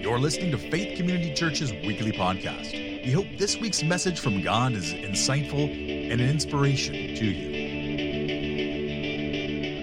You're listening to Faith Community Church's weekly podcast. We hope this week's message from God is insightful and an inspiration to you.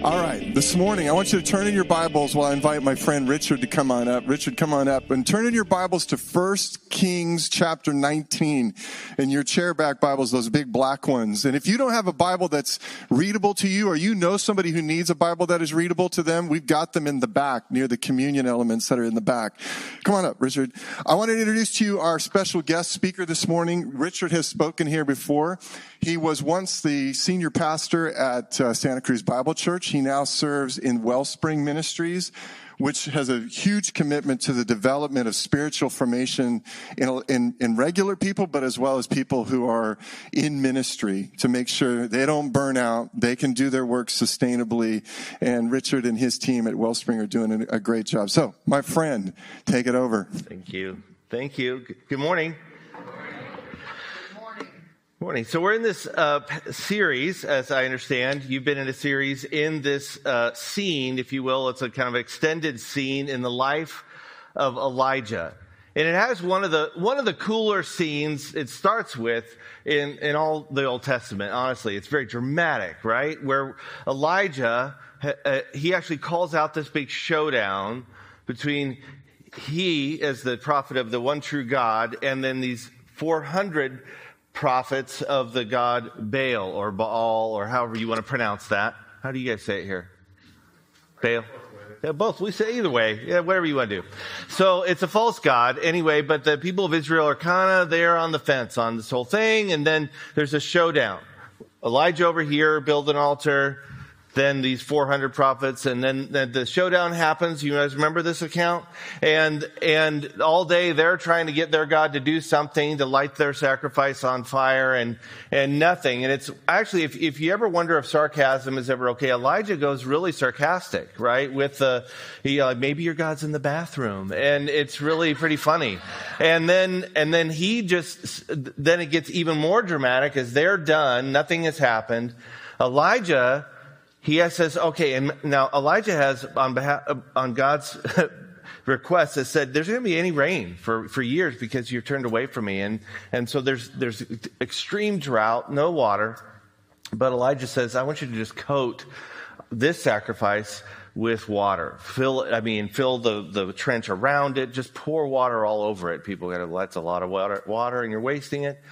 All right, this morning I want you to turn in your Bibles while I invite my friend Richard to come on up. Richard, come on up and turn in your Bibles to 1 Kings chapter 19 in your chairback Bibles, those big black ones. And if you don't have a Bible that's readable to you or you know somebody who needs a Bible that is readable to them, we've got them in the back near the communion elements that are in the back. Come on up, Richard. I want to introduce to you our special guest speaker this morning. Richard has spoken here before. He was once the senior pastor at uh, Santa Cruz Bible Church. He now serves in Wellspring Ministries, which has a huge commitment to the development of spiritual formation in, in, in, regular people, but as well as people who are in ministry to make sure they don't burn out, they can do their work sustainably. And Richard and his team at Wellspring are doing a, a great job. So, my friend, take it over. Thank you. Thank you. Good morning. Morning. So we're in this uh, series, as I understand. You've been in a series in this uh, scene, if you will. It's a kind of extended scene in the life of Elijah, and it has one of the one of the cooler scenes. It starts with in in all the Old Testament. Honestly, it's very dramatic, right? Where Elijah uh, he actually calls out this big showdown between he as the prophet of the one true God, and then these four hundred prophets of the god Baal or Baal or however you want to pronounce that. How do you guys say it here? Baal? Yeah, both. We say either way. Yeah, whatever you want to do. So it's a false god anyway, but the people of Israel are kind of there on the fence on this whole thing. And then there's a showdown. Elijah over here build an altar then these 400 prophets, and then, then, the showdown happens. You guys remember this account? And, and all day they're trying to get their God to do something, to light their sacrifice on fire, and, and nothing. And it's actually, if, if you ever wonder if sarcasm is ever okay, Elijah goes really sarcastic, right? With the, he, like, maybe your God's in the bathroom. And it's really pretty funny. And then, and then he just, then it gets even more dramatic as they're done, nothing has happened. Elijah, he says, okay, and now Elijah has on behalf, on God's request has said, there's going to be any rain for, for years because you've turned away from me. And, and so there's, there's extreme drought, no water. But Elijah says, I want you to just coat this sacrifice with water. Fill, I mean, fill the, the trench around it. Just pour water all over it. People got to, that's a lot of water, water and you're wasting it.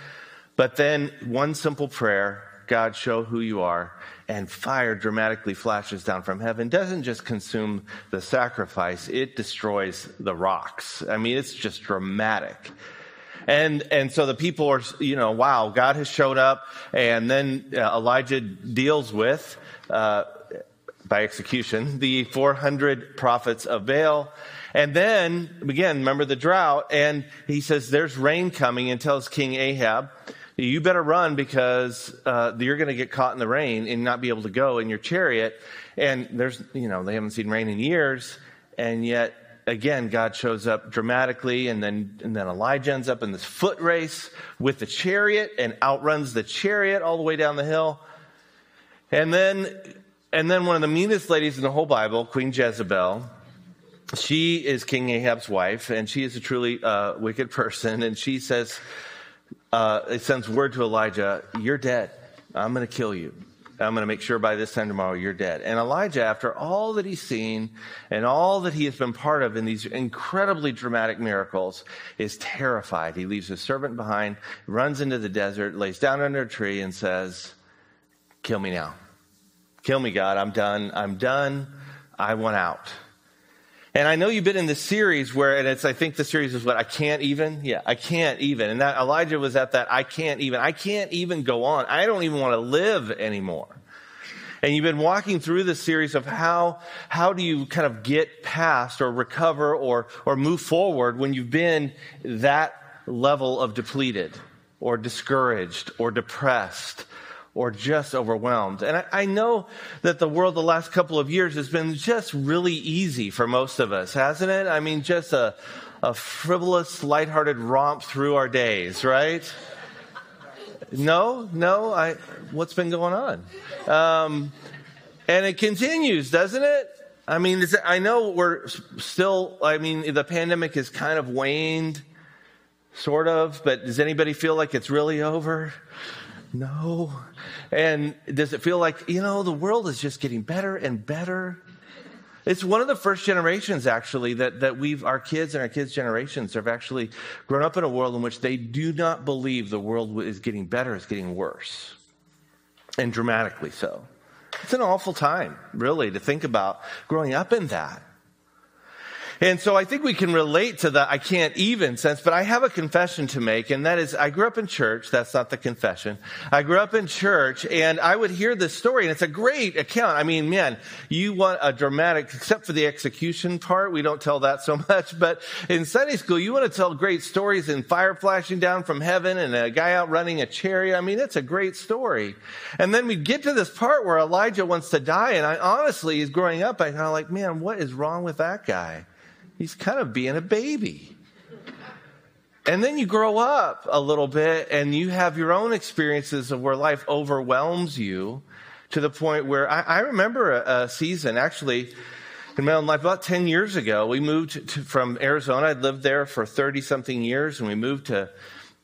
But then one simple prayer, God, show who you are and fire dramatically flashes down from heaven doesn't just consume the sacrifice, it destroys the rocks. I mean, it's just dramatic. And, and so the people are, you know, wow, God has showed up. And then uh, Elijah deals with, uh, by execution, the 400 prophets of Baal. And then, again, remember the drought. And he says, there's rain coming and tells King Ahab, you better run because uh, you're going to get caught in the rain and not be able to go in your chariot. And there's, you know, they haven't seen rain in years, and yet again, God shows up dramatically, and then and then Elijah ends up in this foot race with the chariot and outruns the chariot all the way down the hill. And then and then one of the meanest ladies in the whole Bible, Queen Jezebel, she is King Ahab's wife, and she is a truly uh, wicked person, and she says uh, it sends word to Elijah, You're dead. I'm going to kill you. I'm going to make sure by this time tomorrow you're dead. And Elijah, after all that he's seen and all that he has been part of in these incredibly dramatic miracles, is terrified. He leaves his servant behind, runs into the desert, lays down under a tree, and says, Kill me now. Kill me, God. I'm done. I'm done. I want out. And I know you've been in this series where, and it's, I think the series is what, I can't even? Yeah, I can't even. And that Elijah was at that, I can't even. I can't even go on. I don't even want to live anymore. And you've been walking through this series of how, how do you kind of get past or recover or, or move forward when you've been that level of depleted or discouraged or depressed or just overwhelmed. And I, I, know that the world the last couple of years has been just really easy for most of us, hasn't it? I mean, just a, a frivolous, lighthearted romp through our days, right? No, no, I, what's been going on? Um, And it continues, doesn't it? I mean, I know we're still, I mean, the pandemic has kind of waned, sort of, but does anybody feel like it's really over? No. And does it feel like, you know, the world is just getting better and better? It's one of the first generations, actually, that, that we've, our kids and our kids' generations have actually grown up in a world in which they do not believe the world is getting better, it's getting worse. And dramatically so. It's an awful time, really, to think about growing up in that. And so I think we can relate to the I can't even sense, but I have a confession to make, and that is I grew up in church. That's not the confession. I grew up in church, and I would hear this story, and it's a great account. I mean, man, you want a dramatic, except for the execution part, we don't tell that so much, but in Sunday school, you want to tell great stories and fire flashing down from heaven and a guy out running a chariot. I mean, it's a great story. And then we get to this part where Elijah wants to die, and I honestly, is growing up, I kind of like, man, what is wrong with that guy? He's kind of being a baby. And then you grow up a little bit and you have your own experiences of where life overwhelms you to the point where I, I remember a, a, season actually in my own life about 10 years ago. We moved to, from Arizona. I'd lived there for 30 something years and we moved to,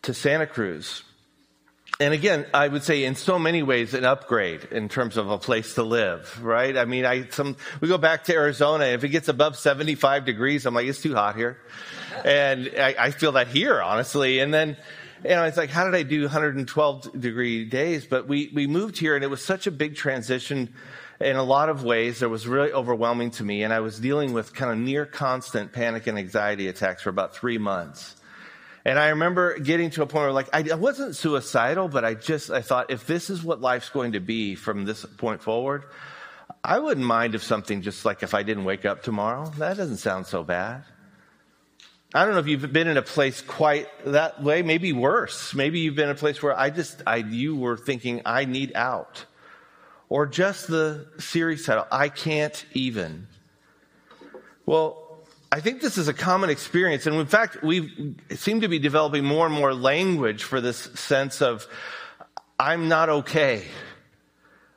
to Santa Cruz. And again, I would say in so many ways an upgrade in terms of a place to live, right? I mean, I, some, we go back to Arizona. If it gets above 75 degrees, I'm like, it's too hot here. And I, I feel that here, honestly. And then, you know, it's like, how did I do 112 degree days? But we, we moved here and it was such a big transition in a lot of ways. It was really overwhelming to me. And I was dealing with kind of near constant panic and anxiety attacks for about three months. And I remember getting to a point where like, I wasn't suicidal, but I just, I thought if this is what life's going to be from this point forward, I wouldn't mind if something just like if I didn't wake up tomorrow. That doesn't sound so bad. I don't know if you've been in a place quite that way, maybe worse. Maybe you've been in a place where I just, I, you were thinking, I need out. Or just the series title, I can't even. Well, I think this is a common experience. And in fact, we seem to be developing more and more language for this sense of, I'm not okay.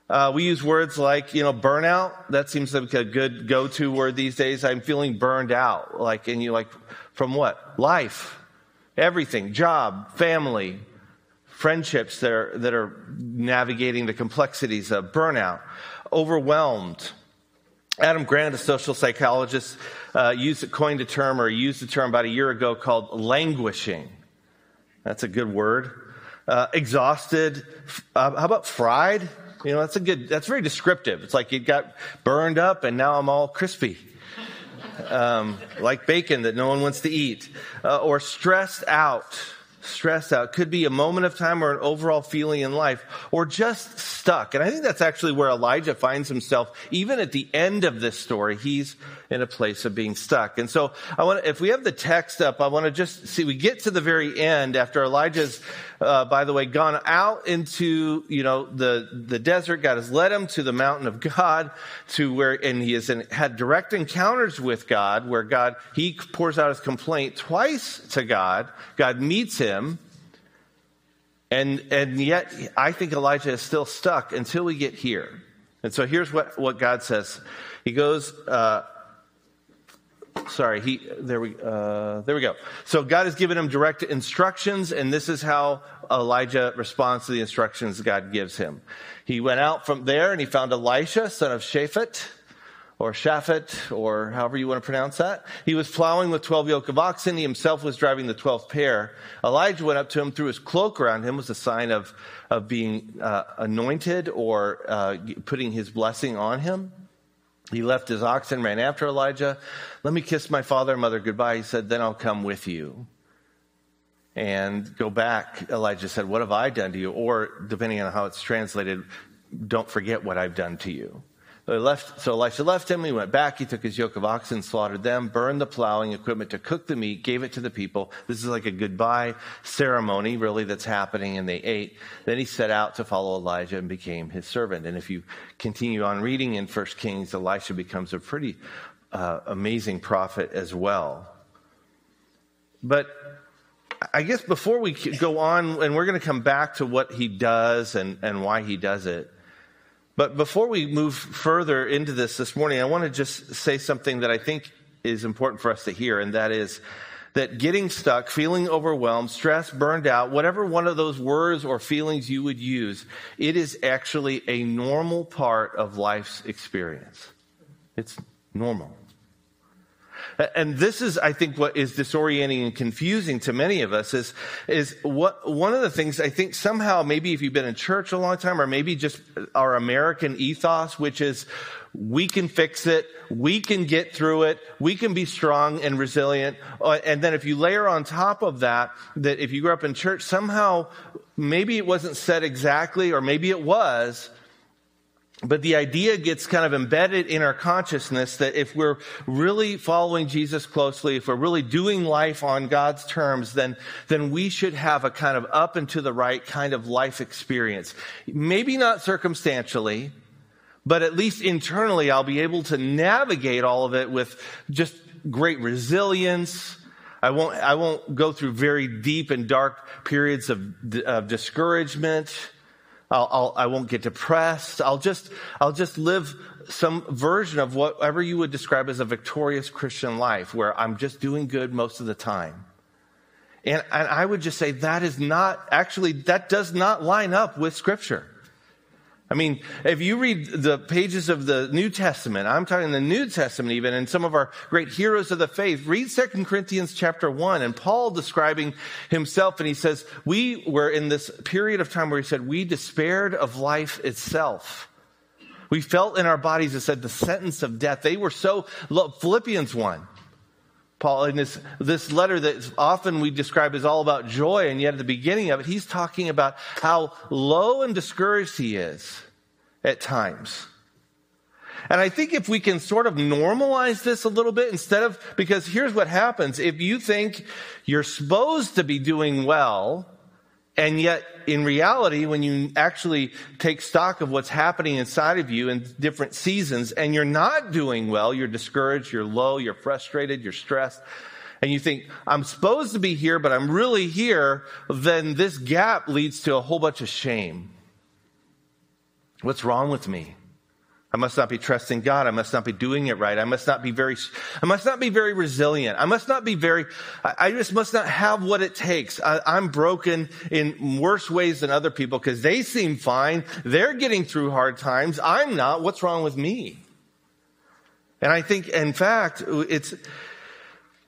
Uh, we use words like, you know, burnout. That seems like a good go-to word these days. I'm feeling burned out. Like, and you like, from what? Life. Everything. Job, family, friendships that are, that are navigating the complexities of burnout. Overwhelmed Adam Grant, a social psychologist, uh, used coined a term or used a term about a year ago called languishing. That's a good word. Uh, exhausted. Uh, how about fried? You know, that's a good. That's very descriptive. It's like it got burned up and now I'm all crispy, um, like bacon that no one wants to eat, uh, or stressed out stressed out. Could be a moment of time or an overall feeling in life, or just stuck. And I think that's actually where Elijah finds himself. Even at the end of this story, he's in a place of being stuck. And so I want if we have the text up, I want to just see, we get to the very end after Elijah's, uh, by the way, gone out into, you know, the, the desert. God has led him to the mountain of God to where, and he has had direct encounters with God where God, he pours out his complaint twice to God. God meets him. And, and yet, I think Elijah is still stuck until we get here. And so here's what, what God says. He goes, uh, sorry, he, there we, uh, there we go. So God has given him direct instructions, and this is how Elijah responds to the instructions God gives him. He went out from there and he found Elisha, son of Shaphat, or Shaphat, or however you want to pronounce that. He was plowing with 12 yoke of oxen. He himself was driving the 12th pair. Elijah went up to him, threw his cloak around him, was a sign of, of being uh, anointed or uh, putting his blessing on him. He left his oxen, ran after Elijah. Let me kiss my father and mother goodbye. He said, Then I'll come with you. And go back. Elijah said, What have I done to you? Or, depending on how it's translated, don't forget what I've done to you. So, left, so Elisha left him. He went back. He took his yoke of oxen, slaughtered them, burned the plowing equipment to cook the meat, gave it to the people. This is like a goodbye ceremony, really, that's happening, and they ate. Then he set out to follow Elijah and became his servant. And if you continue on reading in First Kings, Elisha becomes a pretty uh, amazing prophet as well. But I guess before we go on, and we're going to come back to what he does and, and why he does it, But before we move further into this this morning, I want to just say something that I think is important for us to hear, and that is that getting stuck, feeling overwhelmed, stressed, burned out, whatever one of those words or feelings you would use, it is actually a normal part of life's experience. It's normal. And this is, I think, what is disorienting and confusing to many of us is, is what, one of the things I think somehow, maybe if you've been in church a long time, or maybe just our American ethos, which is, we can fix it. We can get through it. We can be strong and resilient. Uh, and then if you layer on top of that, that if you grew up in church, somehow, maybe it wasn't said exactly, or maybe it was, but the idea gets kind of embedded in our consciousness that if we're really following Jesus closely, if we're really doing life on God's terms, then, then we should have a kind of up and to the right kind of life experience. Maybe not circumstantially, but at least internally I'll be able to navigate all of it with just great resilience. I won't, I won't go through very deep and dark periods of, of discouragement. I'll, I'll, I will not get depressed. I'll just, I'll just live some version of whatever you would describe as a victorious Christian life where I'm just doing good most of the time. And, and I would just say that is not, actually, that does not line up with scripture. I mean, if you read the pages of the New Testament, I'm talking the New Testament even, and some of our great heroes of the faith, read 2 Corinthians chapter 1, and Paul describing himself, and he says, we were in this period of time where he said, we despaired of life itself. We felt in our bodies, it said, the sentence of death. They were so, Philippians 1. Paul, in this, this letter that often we describe as all about joy, and yet at the beginning of it, he's talking about how low and discouraged he is at times. And I think if we can sort of normalize this a little bit instead of, because here's what happens. If you think you're supposed to be doing well, and yet, in reality, when you actually take stock of what's happening inside of you in different seasons and you're not doing well, you're discouraged, you're low, you're frustrated, you're stressed, and you think, I'm supposed to be here, but I'm really here, then this gap leads to a whole bunch of shame. What's wrong with me? I must not be trusting God. I must not be doing it right. I must not be very, I must not be very resilient. I must not be very, I, just must not have what it takes. I, I'm broken in worse ways than other people because they seem fine. They're getting through hard times. I'm not. What's wrong with me? And I think, in fact, it's,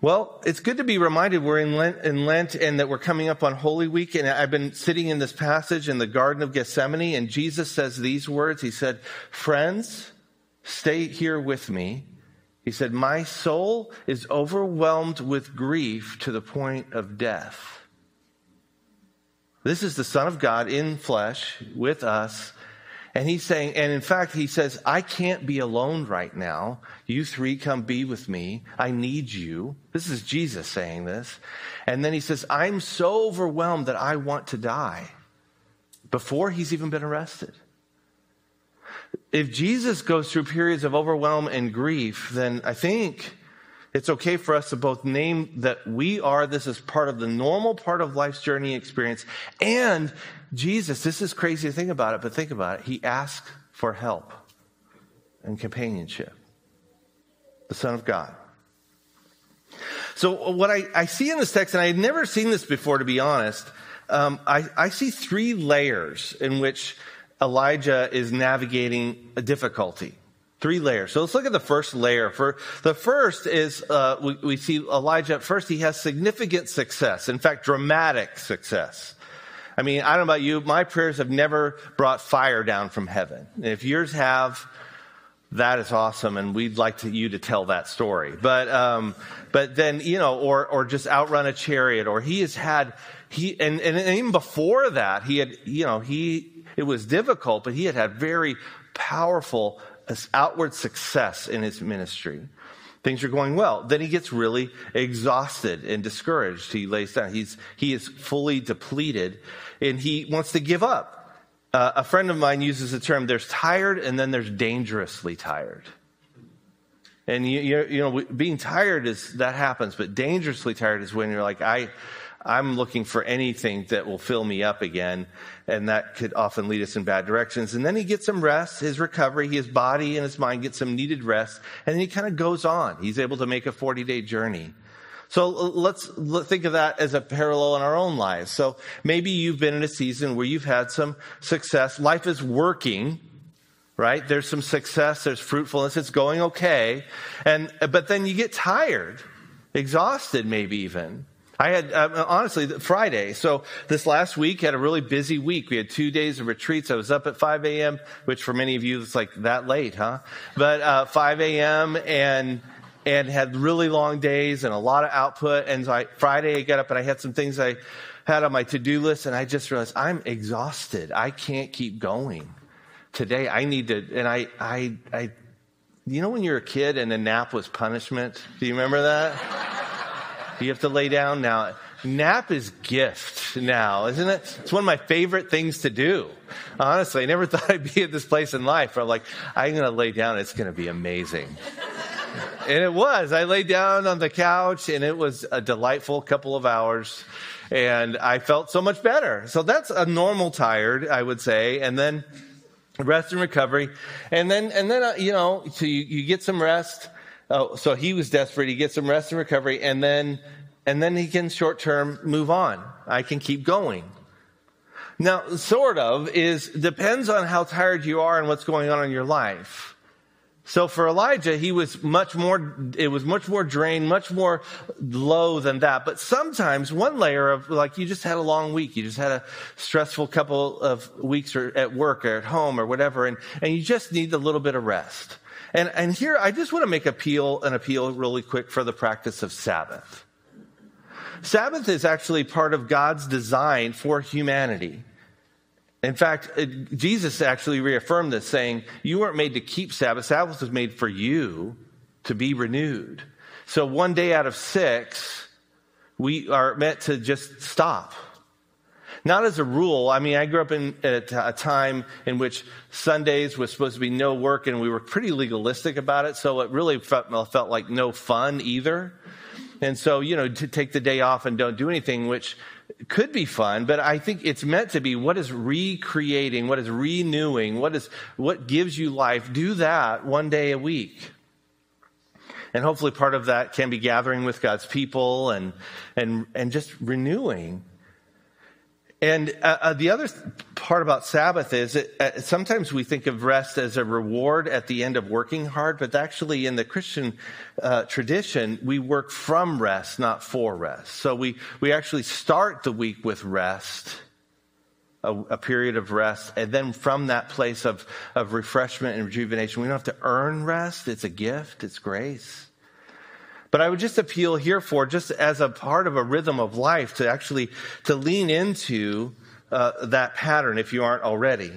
well, it's good to be reminded we're in Lent, in Lent and that we're coming up on Holy Week. And I've been sitting in this passage in the Garden of Gethsemane and Jesus says these words. He said, friends, stay here with me. He said, my soul is overwhelmed with grief to the point of death. This is the Son of God in flesh with us and he's saying, and in fact, he says, I can't be alone right now. You three come be with me. I need you. This is Jesus saying this. And then he says, I'm so overwhelmed that I want to die before he's even been arrested. If Jesus goes through periods of overwhelm and grief, then I think it's okay for us to both name that we are, this is part of the normal part of life's journey experience. And Jesus, this is crazy to think about it, but think about it. He asked for help and companionship. The Son of God. So what I, I see in this text, and I had never seen this before, to be honest, um, I, I see three layers in which Elijah is navigating a difficulty. Three layers. So let's look at the first layer. For the first is uh, we, we see Elijah. First, he has significant success. In fact, dramatic success. I mean, I don't know about you. My prayers have never brought fire down from heaven. if yours have, that is awesome, and we'd like to, you to tell that story. But um, but then you know, or or just outrun a chariot, or he has had he and, and even before that, he had you know he it was difficult, but he had had very powerful outward success in his ministry. Things are going well. Then he gets really exhausted and discouraged. He lays down. He's, he is fully depleted and he wants to give up. Uh, a friend of mine uses the term there's tired and then there's dangerously tired. And you, you, know, being tired is, that happens, but dangerously tired is when you're like, I, I'm looking for anything that will fill me up again. And that could often lead us in bad directions. And then he gets some rest, his recovery, his body and his mind get some needed rest. And then he kind of goes on. He's able to make a 40 day journey. So let's think of that as a parallel in our own lives. So maybe you've been in a season where you've had some success. Life is working, right? There's some success, there's fruitfulness, it's going okay. And, but then you get tired, exhausted maybe even. I had, uh, honestly, Friday. So this last week had a really busy week. We had two days of retreats. I was up at 5 a.m., which for many of you is like that late, huh? But, uh, 5 a.m. and, and had really long days and a lot of output. And so I, Friday I got up and I had some things I had on my to-do list and I just realized I'm exhausted. I can't keep going. Today I need to, and I, I, I, you know when you're a kid and a nap was punishment? Do you remember that? You have to lay down now. Nap is gift now, isn't it? It's one of my favorite things to do. Honestly, I never thought I'd be at this place in life where I'm like, I'm going to lay down. It's going to be amazing. and it was. I laid down on the couch and it was a delightful couple of hours and I felt so much better. So that's a normal tired, I would say. And then rest and recovery. And then, and then, uh, you know, so you, you get some rest Oh, so he was desperate. He gets some rest and recovery, and then, and then he can short term move on. I can keep going. Now, sort of is depends on how tired you are and what's going on in your life. So for Elijah, he was much more, it was much more drained, much more low than that. But sometimes one layer of like, you just had a long week. You just had a stressful couple of weeks or at work or at home or whatever. And, and you just need a little bit of rest. And, and here, I just want to make appeal, an appeal really quick for the practice of Sabbath. Sabbath is actually part of God's design for humanity. In fact, Jesus actually reaffirmed this, saying, You weren't made to keep Sabbath. Sabbath was made for you to be renewed. So one day out of six, we are meant to just stop not as a rule. I mean, I grew up in a time in which Sundays was supposed to be no work and we were pretty legalistic about it. So it really felt, felt like no fun either. And so, you know, to take the day off and don't do anything, which could be fun, but I think it's meant to be what is recreating, what is renewing, what is, what gives you life. Do that one day a week. And hopefully part of that can be gathering with God's people and, and, and just renewing. And uh, uh, the other part about Sabbath is that uh, sometimes we think of rest as a reward at the end of working hard, but actually in the Christian uh, tradition, we work from rest, not for rest. So we, we actually start the week with rest, a, a period of rest, and then from that place of, of refreshment and rejuvenation, we don't have to earn rest. It's a gift. It's grace. But I would just appeal here for, just as a part of a rhythm of life, to actually to lean into uh, that pattern if you aren't already.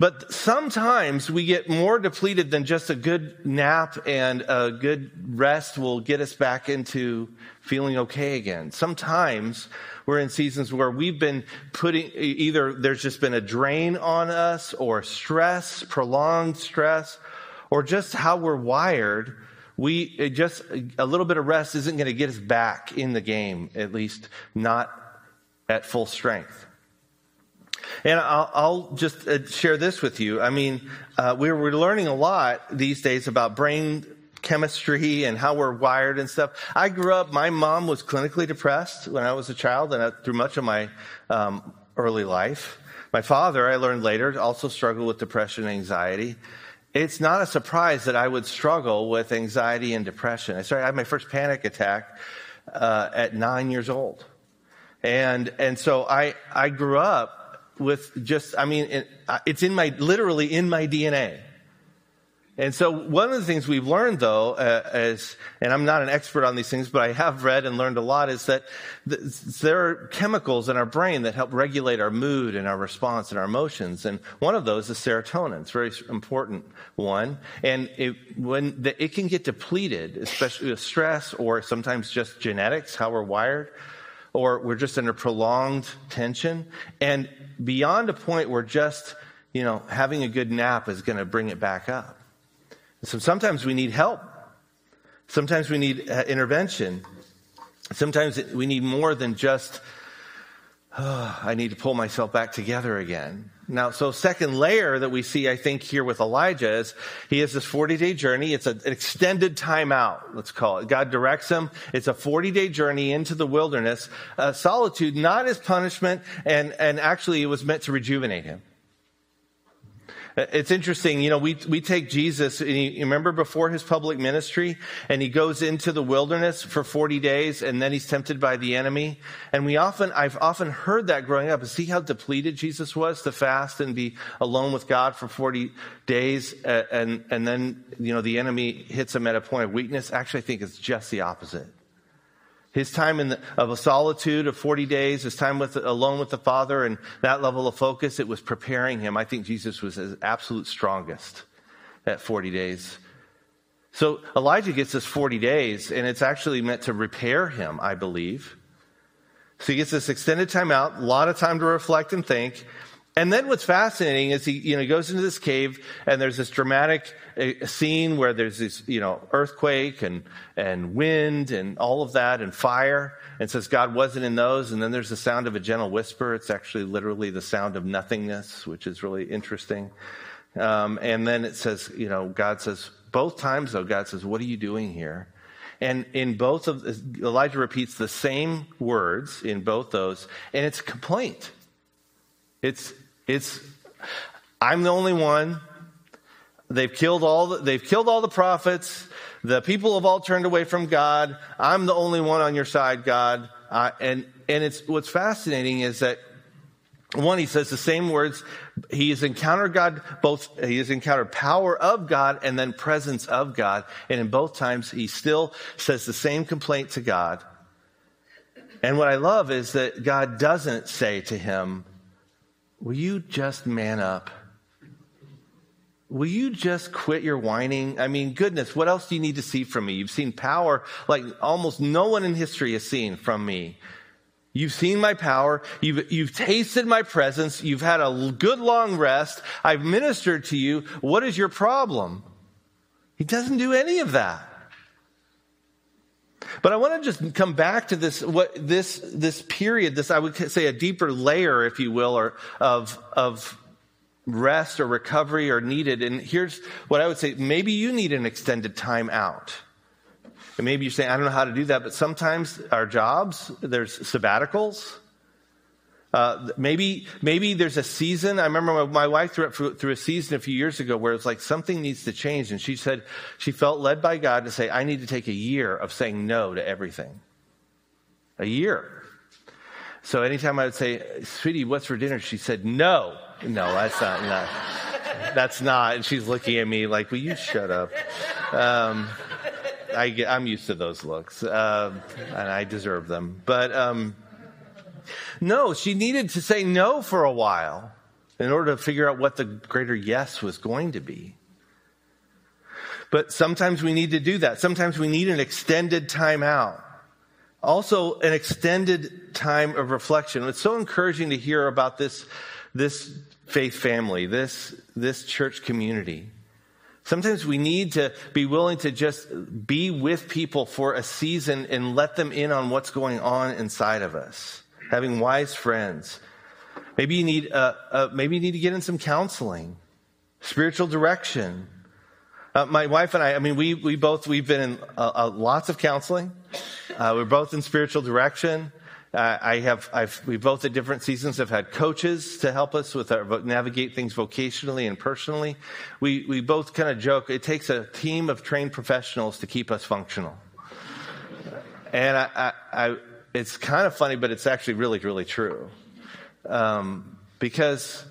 But sometimes we get more depleted than just a good nap and a good rest will get us back into feeling okay again. Sometimes we're in seasons where we've been putting, either there's just been a drain on us or stress, prolonged stress, or just how we're wired we just a little bit of rest isn't going to get us back in the game, at least not at full strength. And I'll, I'll just uh, share this with you. I mean, uh, we're, we're learning a lot these days about brain chemistry and how we're wired and stuff. I grew up, my mom was clinically depressed when I was a child and through much of my um, early life. My father, I learned later, also struggled with depression and anxiety it's not a surprise that I would struggle with anxiety and depression. I started, I had my first panic attack uh, at nine years old. And, and so I, I grew up with just, I mean, it, it's in my, literally in my DNA. And so one of the things we've learned though, uh, is, and I'm not an expert on these things, but I have read and learned a lot, is that th- there are chemicals in our brain that help regulate our mood and our response and our emotions. And one of those is serotonin. It's a very important one. And it, when the, it can get depleted, especially with stress or sometimes just genetics, how we're wired, or we're just under prolonged tension. And beyond a point where just, you know, having a good nap is going to bring it back up. So sometimes we need help. Sometimes we need uh, intervention. Sometimes we need more than just, oh, I need to pull myself back together again. Now, so second layer that we see, I think, here with Elijah is he has this 40 day journey. It's an extended time out, let's call it. God directs him. It's a 40 day journey into the wilderness. Uh, solitude, not as punishment, and, and actually it was meant to rejuvenate him. It's interesting, you know, we, we take Jesus, and you remember before his public ministry, and he goes into the wilderness for 40 days, and then he's tempted by the enemy. And we often, I've often heard that growing up, and see how depleted Jesus was to fast and be alone with God for 40 days, and, and then, you know, the enemy hits him at a point of weakness. Actually, I think it's just the opposite. His time in the, of a solitude of 40 days, his time with, alone with the Father, and that level of focus, it was preparing him. I think Jesus was his absolute strongest at 40 days. So Elijah gets this 40 days, and it's actually meant to repair him, I believe. So he gets this extended time out, a lot of time to reflect and think. And then what's fascinating is he, you know, goes into this cave and there's this dramatic uh, scene where there's this, you know, earthquake and, and wind and all of that and fire. And says God wasn't in those. And then there's the sound of a gentle whisper. It's actually literally the sound of nothingness, which is really interesting. Um, and then it says, you know, God says, both times though, God says, what are you doing here? And in both of, Elijah repeats the same words in both those, and it's complaint. It's, it's, I'm the only one. They've killed all the, they've killed all the prophets. The people have all turned away from God. I'm the only one on your side, God. Uh, and, and it's, what's fascinating is that one, he says the same words. He has encountered God, both, he has encountered power of God and then presence of God. And in both times, he still says the same complaint to God. And what I love is that God doesn't say to him, Will you just man up? Will you just quit your whining? I mean, goodness, what else do you need to see from me? You've seen power like almost no one in history has seen from me. You've seen my power. You've, you've tasted my presence. You've had a good long rest. I've ministered to you. What is your problem? He doesn't do any of that. But I want to just come back to this, what this, this period, this, I would say a deeper layer, if you will, or of, of rest or recovery are needed. And here's what I would say. Maybe you need an extended time out. And maybe you're saying, I don't know how to do that, but sometimes our jobs, there's sabbaticals. Uh, maybe, maybe there's a season. I remember my, my wife threw, through a season a few years ago where it's like something needs to change. And she said she felt led by God to say, I need to take a year of saying no to everything. A year. So anytime I would say, sweetie, what's for dinner? She said, no. No, that's not, no. That's not. And she's looking at me like, will you shut up? Um, I I'm used to those looks, um, and I deserve them. But, um, no, she needed to say no for a while in order to figure out what the greater yes was going to be. But sometimes we need to do that. Sometimes we need an extended time out. Also, an extended time of reflection. It's so encouraging to hear about this, this faith family, this, this church community. Sometimes we need to be willing to just be with people for a season and let them in on what's going on inside of us having wise friends. Maybe you need, uh, uh, maybe you need to get in some counseling, spiritual direction. Uh, my wife and I, I mean, we, we both, we've been in uh, uh, lots of counseling. Uh, we're both in spiritual direction. I have, I've, we both at different seasons have had coaches to help us with our, navigate things vocationally and personally. We, we both kind of joke, it takes a team of trained professionals to keep us functional. And I, I, it's kind of funny, but it's actually really, really true. Um, because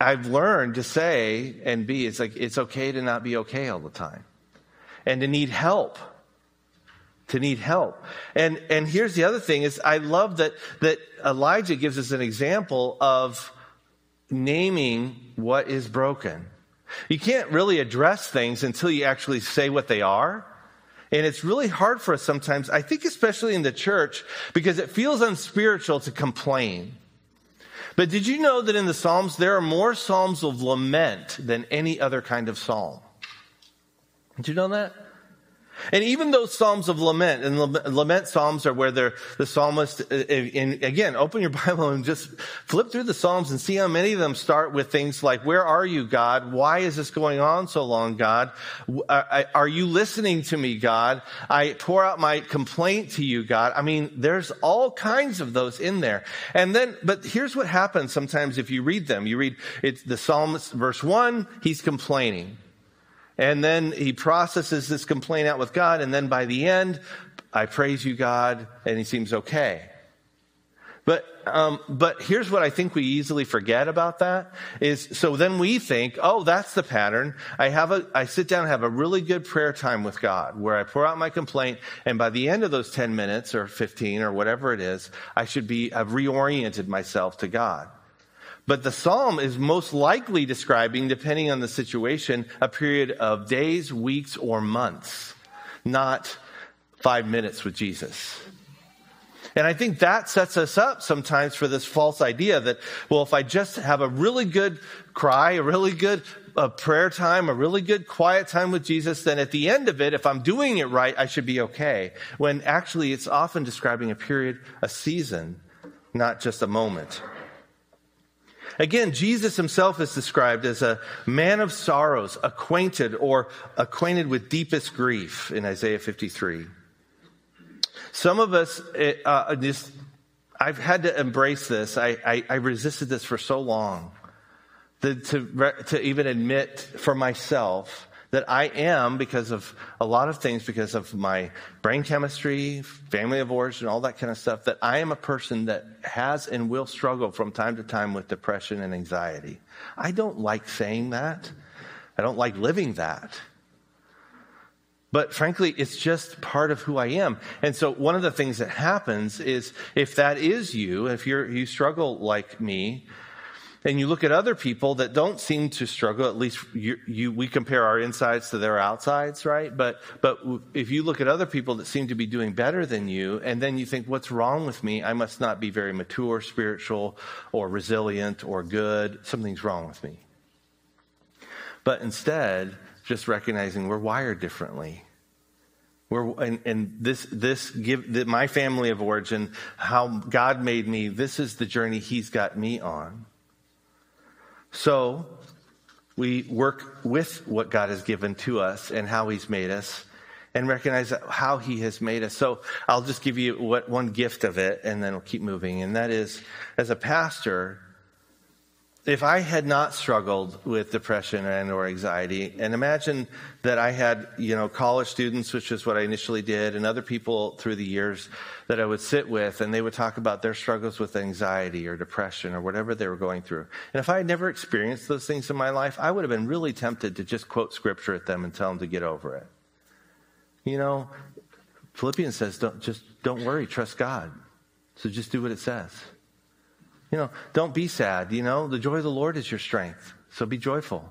I've learned to say and be, it's like, it's okay to not be okay all the time and to need help. To need help. And, and here's the other thing is I love that, that Elijah gives us an example of naming what is broken. You can't really address things until you actually say what they are. And it's really hard for us sometimes, I think, especially in the church, because it feels unspiritual to complain. But did you know that in the Psalms, there are more Psalms of lament than any other kind of psalm? Did you know that? And even those Psalms of lament, and lament Psalms are where the psalmist, and uh, again, open your Bible and just flip through the Psalms and see how many of them start with things like, where are you, God? Why is this going on so long, God? Uh, are you listening to me, God? I pour out my complaint to you, God. I mean, there's all kinds of those in there. And then, but here's what happens sometimes if you read them. You read, it's the psalmist, verse one, he's complaining. And then he processes this complaint out with God. And then by the end, I praise you, God, and he seems okay. But, um, but here's what I think we easily forget about that is, so then we think, oh, that's the pattern. I have a, I sit down and have a really good prayer time with God where I pour out my complaint and by the end of those 10 minutes or 15 or whatever it is, I should be, I've reoriented myself to God. But the psalm is most likely describing, depending on the situation, a period of days, weeks, or months, not five minutes with Jesus. And I think that sets us up sometimes for this false idea that, well, if I just have a really good cry, a really good uh, prayer time, a really good quiet time with Jesus, then at the end of it, if I'm doing it right, I should be okay. When actually it's often describing a period, a season, not just a moment. Again, Jesus himself is described as a man of sorrows, acquainted or acquainted with deepest grief in Isaiah 53. Some of us, eh, uh, just, I've had to embrace this. I, I, I resisted this for so long to, to, to even admit for myself that I am because of a lot of things, because of my brain chemistry, family of origin, all that kind of stuff, that I am a person that has and will struggle from time to time with depression and anxiety. I don't like saying that. I don't like living that. But frankly, it's just part of who I am. And so one of the things that happens is if that is you, if you're, you struggle like me, and you look at other people that don't seem to struggle, at least you, you, we compare our insides to their outsides, right? But, but if you look at other people that seem to be doing better than you, and then you think, what's wrong with me? I must not be very mature, spiritual, or resilient, or good. Something's wrong with me. But instead, just recognizing we're wired differently. We're, and, and this, this give the, my family of origin, how God made me, this is the journey He's got me on. So we work with what God has given to us and how He's made us and recognize how He has made us. So I'll just give you what, one gift of it and then we'll keep moving. And that is, as a pastor, if I had not struggled with depression and or anxiety, and imagine that I had, you know, college students, which is what I initially did, and other people through the years that I would sit with, and they would talk about their struggles with anxiety or depression or whatever they were going through. And if I had never experienced those things in my life, I would have been really tempted to just quote scripture at them and tell them to get over it. You know, Philippians says, don't, just don't worry, trust God. So just do what it says. You know, don't be sad. You know, the joy of the Lord is your strength. So be joyful.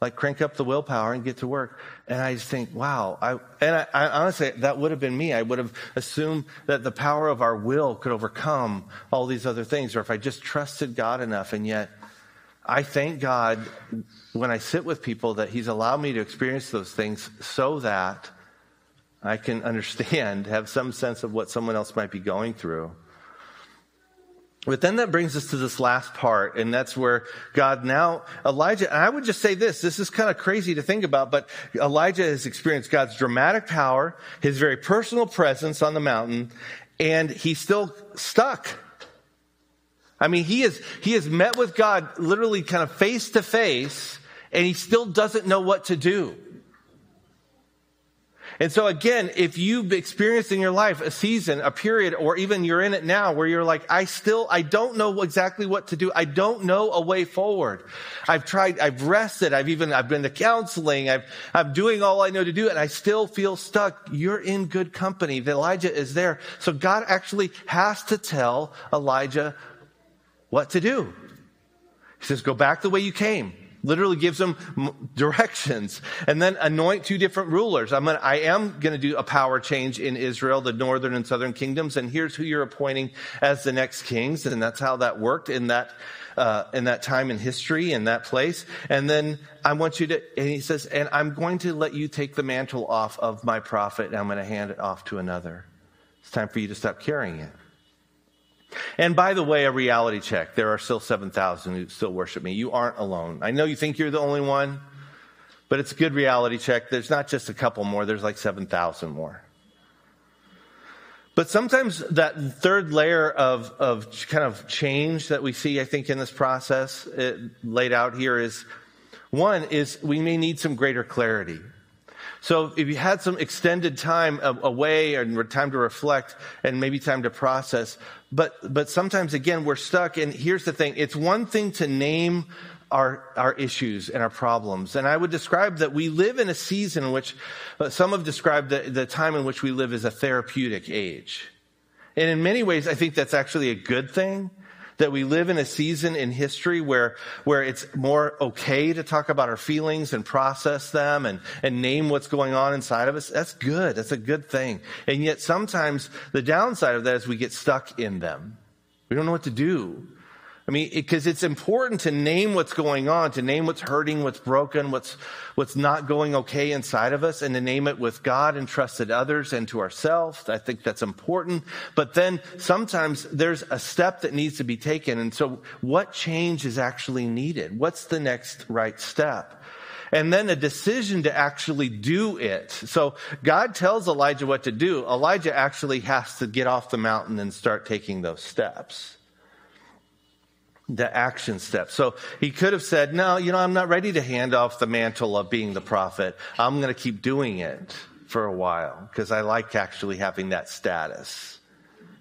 Like crank up the willpower and get to work. And I just think, wow. I, and I, I honestly, that would have been me. I would have assumed that the power of our will could overcome all these other things. Or if I just trusted God enough. And yet, I thank God when I sit with people that He's allowed me to experience those things so that I can understand, have some sense of what someone else might be going through. But then that brings us to this last part, and that's where God now, Elijah, I would just say this, this is kind of crazy to think about, but Elijah has experienced God's dramatic power, his very personal presence on the mountain, and he's still stuck. I mean, he is, he has met with God literally kind of face to face, and he still doesn't know what to do. And so again, if you've experienced in your life a season, a period, or even you're in it now where you're like, I still, I don't know exactly what to do. I don't know a way forward. I've tried, I've rested. I've even, I've been to counseling. I've, I'm doing all I know to do and I still feel stuck. You're in good company. Elijah is there. So God actually has to tell Elijah what to do. He says, go back the way you came literally gives them directions and then anoint two different rulers. I'm gonna, I am going to do a power change in Israel, the northern and southern kingdoms. And here's who you're appointing as the next kings. And that's how that worked in that, uh, in that time in history in that place. And then I want you to, and he says, and I'm going to let you take the mantle off of my prophet and I'm going to hand it off to another. It's time for you to stop carrying it. And by the way, a reality check. There are still 7,000 who still worship me. You aren't alone. I know you think you're the only one, but it's a good reality check. There's not just a couple more, there's like 7,000 more. But sometimes that third layer of, of kind of change that we see, I think, in this process laid out here is one is we may need some greater clarity. So if you had some extended time away and time to reflect and maybe time to process, but, but sometimes again, we're stuck. And here's the thing. It's one thing to name our, our issues and our problems. And I would describe that we live in a season in which uh, some have described the, the time in which we live as a therapeutic age. And in many ways, I think that's actually a good thing that we live in a season in history where, where it's more okay to talk about our feelings and process them and, and name what's going on inside of us. That's good. That's a good thing. And yet sometimes the downside of that is we get stuck in them. We don't know what to do. I mean, because it, it's important to name what's going on, to name what's hurting, what's broken, what's, what's not going okay inside of us, and to name it with God and trusted others and to ourselves. I think that's important. But then sometimes there's a step that needs to be taken. And so what change is actually needed? What's the next right step? and then a decision to actually do it. So God tells Elijah what to do. Elijah actually has to get off the mountain and start taking those steps the action step. So he could have said, no, you know, I'm not ready to hand off the mantle of being the prophet. I'm going to keep doing it for a while because I like actually having that status.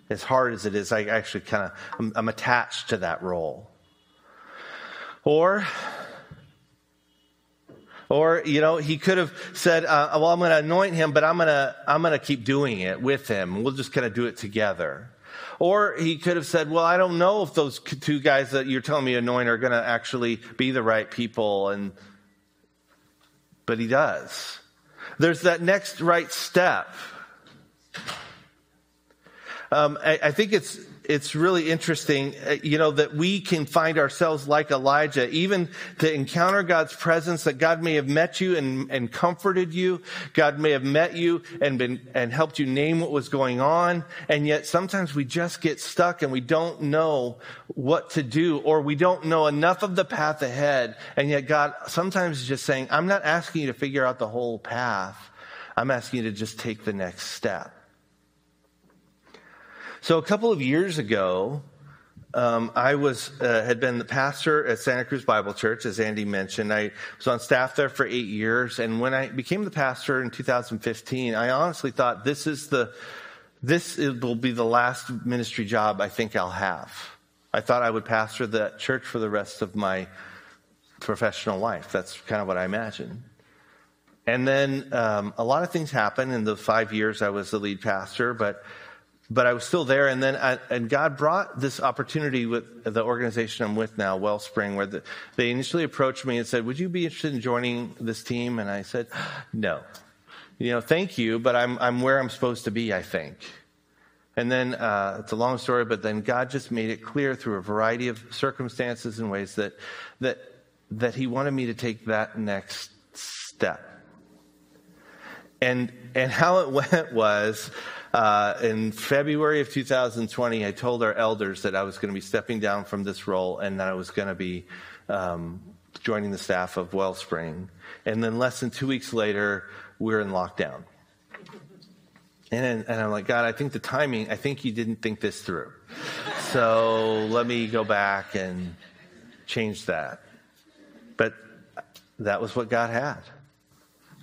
As hard as it is, I actually kind of, I'm, I'm attached to that role. Or, or, you know, he could have said, uh, well, I'm going to anoint him, but I'm going to, I'm going to keep doing it with him. We'll just kind of do it together. Or he could have said, well, I don't know if those two guys that you're telling me anoint are going to actually be the right people. And, but he does. There's that next right step. Um, I, I think it's it's really interesting, uh, you know, that we can find ourselves like Elijah, even to encounter God's presence, that God may have met you and, and comforted you. God may have met you and been, and helped you name what was going on. And yet sometimes we just get stuck and we don't know what to do or we don't know enough of the path ahead. And yet God sometimes is just saying, I'm not asking you to figure out the whole path. I'm asking you to just take the next step. So a couple of years ago, um, I was uh, had been the pastor at Santa Cruz Bible Church, as Andy mentioned. I was on staff there for eight years, and when I became the pastor in 2015, I honestly thought this is the this will be the last ministry job I think I'll have. I thought I would pastor that church for the rest of my professional life. That's kind of what I imagined. And then um, a lot of things happened in the five years I was the lead pastor, but but I was still there. And then, I, and God brought this opportunity with the organization I'm with now, Wellspring, where the, they initially approached me and said, "Would you be interested in joining this team?" And I said, "No, you know, thank you, but I'm I'm where I'm supposed to be, I think." And then uh, it's a long story, but then God just made it clear through a variety of circumstances and ways that that that He wanted me to take that next step. And and how it went was. Uh, in February of 2020, I told our elders that I was going to be stepping down from this role and that I was going to be um, joining the staff of Wellspring. And then less than two weeks later, we we're in lockdown. And, and I'm like, God, I think the timing, I think you didn't think this through. So let me go back and change that. But that was what God had.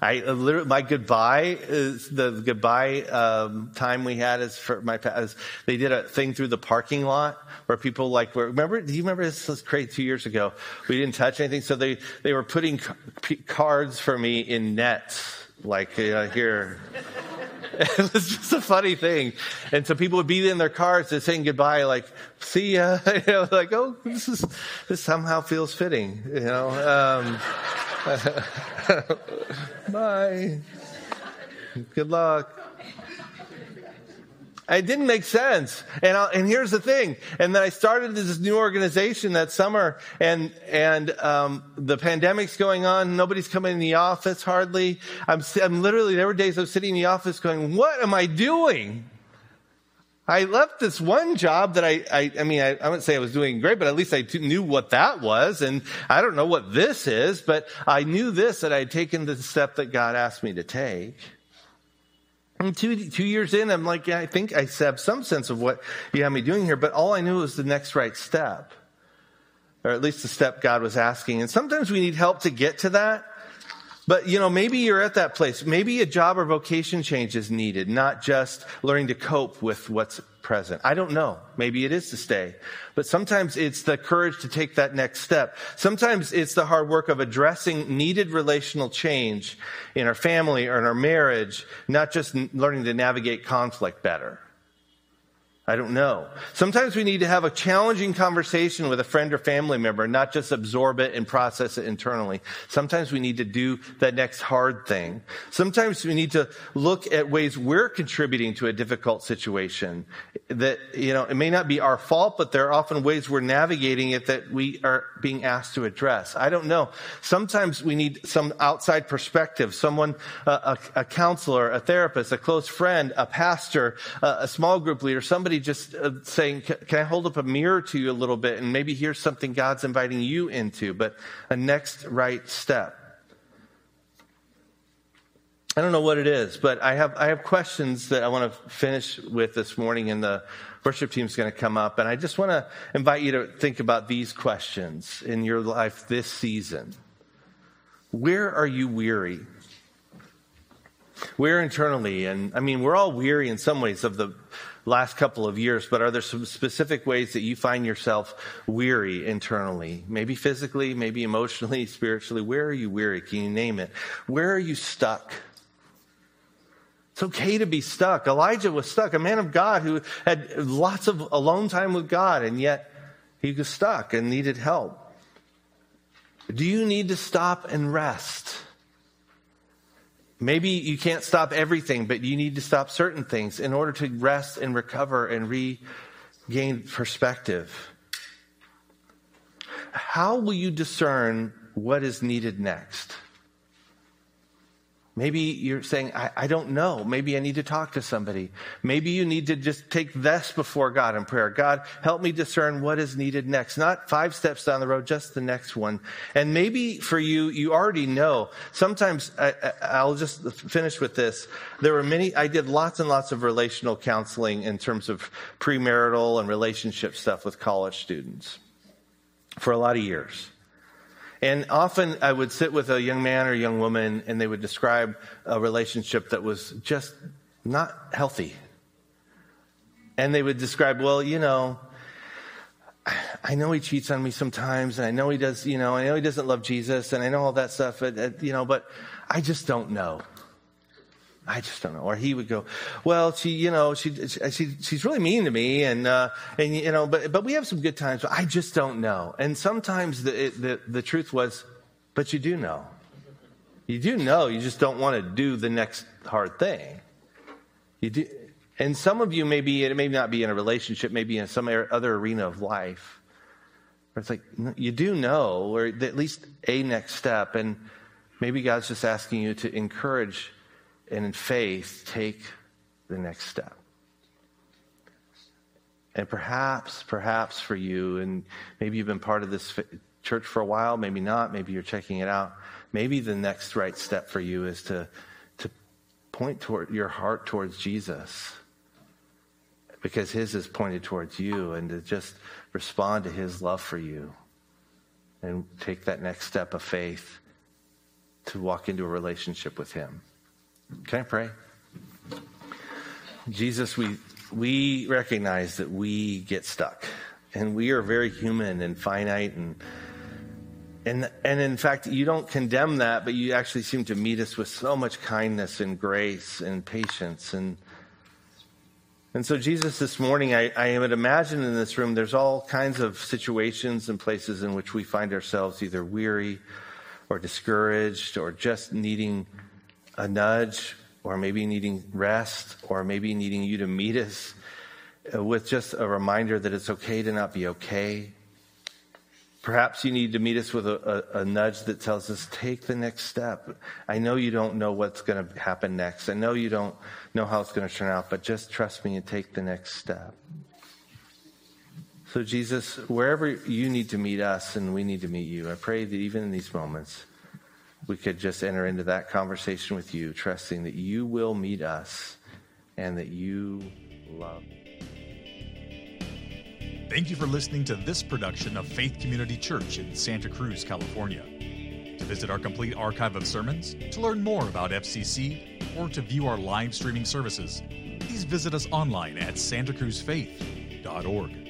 I uh, literally, my goodbye is the goodbye um, time we had is for my as they did a thing through the parking lot where people like were remember do you remember this was crazy two years ago? We didn't touch anything so they they were putting cards for me in nets like uh, here. It was just a funny thing. And so people would be in their cars just saying goodbye like see ya. You know like oh this is this somehow feels fitting you know um, Bye. Good luck. It didn't make sense. And i and here's the thing. And then I started this new organization that summer and, and, um, the pandemic's going on. Nobody's coming in the office hardly. I'm, I'm literally, there were days I was sitting in the office going, what am I doing? I left this one job that I, I, I mean, I, I wouldn't say I was doing great, but at least I t- knew what that was. And I don't know what this is, but I knew this, that I had taken the step that God asked me to take. And two, two years in, I'm like, yeah, I think I have some sense of what you have me doing here, but all I knew was the next right step. Or at least the step God was asking. And sometimes we need help to get to that. But, you know, maybe you're at that place. Maybe a job or vocation change is needed, not just learning to cope with what's present. I don't know. Maybe it is to stay. But sometimes it's the courage to take that next step. Sometimes it's the hard work of addressing needed relational change in our family or in our marriage, not just learning to navigate conflict better. I don't know. Sometimes we need to have a challenging conversation with a friend or family member, not just absorb it and process it internally. Sometimes we need to do that next hard thing. Sometimes we need to look at ways we're contributing to a difficult situation that, you know, it may not be our fault, but there are often ways we're navigating it that we are being asked to address. I don't know. Sometimes we need some outside perspective, someone, a, a, a counselor, a therapist, a close friend, a pastor, a, a small group leader, somebody just uh, saying, can I hold up a mirror to you a little bit and maybe here's something God's inviting you into, but a next right step. I don't know what it is, but I have, I have questions that I want to finish with this morning and the worship team's going to come up. And I just want to invite you to think about these questions in your life this season. Where are you weary? Where internally? And I mean, we're all weary in some ways of the last couple of years, but are there some specific ways that you find yourself weary internally? Maybe physically, maybe emotionally, spiritually. Where are you weary? Can you name it? Where are you stuck? It's okay to be stuck. Elijah was stuck, a man of God who had lots of alone time with God, and yet he was stuck and needed help. Do you need to stop and rest? Maybe you can't stop everything, but you need to stop certain things in order to rest and recover and regain perspective. How will you discern what is needed next? Maybe you're saying, I, I, don't know. Maybe I need to talk to somebody. Maybe you need to just take this before God in prayer. God, help me discern what is needed next. Not five steps down the road, just the next one. And maybe for you, you already know. Sometimes I, will just finish with this. There were many, I did lots and lots of relational counseling in terms of premarital and relationship stuff with college students for a lot of years. And often I would sit with a young man or young woman and they would describe a relationship that was just not healthy. And they would describe, well, you know, I know he cheats on me sometimes and I know he does, you know, I know he doesn't love Jesus and I know all that stuff, but, you know, but I just don't know. I just don't know. Or he would go, well, she, you know, she, she, she's really mean to me and, uh, and, you know, but, but we have some good times, but I just don't know. And sometimes the, the, the truth was, but you do know. You do know, you just don't want to do the next hard thing. You do, and some of you maybe, it may not be in a relationship, maybe in some other arena of life. Where it's like, you do know, or at least a next step. And maybe God's just asking you to encourage and in faith take the next step. And perhaps, perhaps for you, and maybe you've been part of this church for a while, maybe not, maybe you're checking it out. Maybe the next right step for you is to, to point toward your heart towards Jesus because his is pointed towards you and to just respond to his love for you and take that next step of faith to walk into a relationship with him. Can I pray? Jesus, we, we recognize that we get stuck and we are very human and finite and and and in fact you don't condemn that but you actually seem to meet us with so much kindness and grace and patience and and so jesus this morning i, I would imagine in this room there's all kinds of situations and places in which we find ourselves either weary or discouraged or just needing a nudge or maybe needing rest, or maybe needing you to meet us uh, with just a reminder that it's okay to not be okay. Perhaps you need to meet us with a, a, a, nudge that tells us, take the next step. I know you don't know what's going to happen next. I know you don't know how it's going to turn out, but just trust me and take the next step. So, Jesus, wherever you need to meet us and we need to meet you, I pray that even in these moments, we could just enter into that conversation with you, trusting that you will meet us and that you love. Thank you for listening to this production of Faith Community Church in Santa Cruz, California. To visit our complete archive of sermons, to learn more about FCC, or to view our live streaming services, please visit us online at santacruzfaith.org.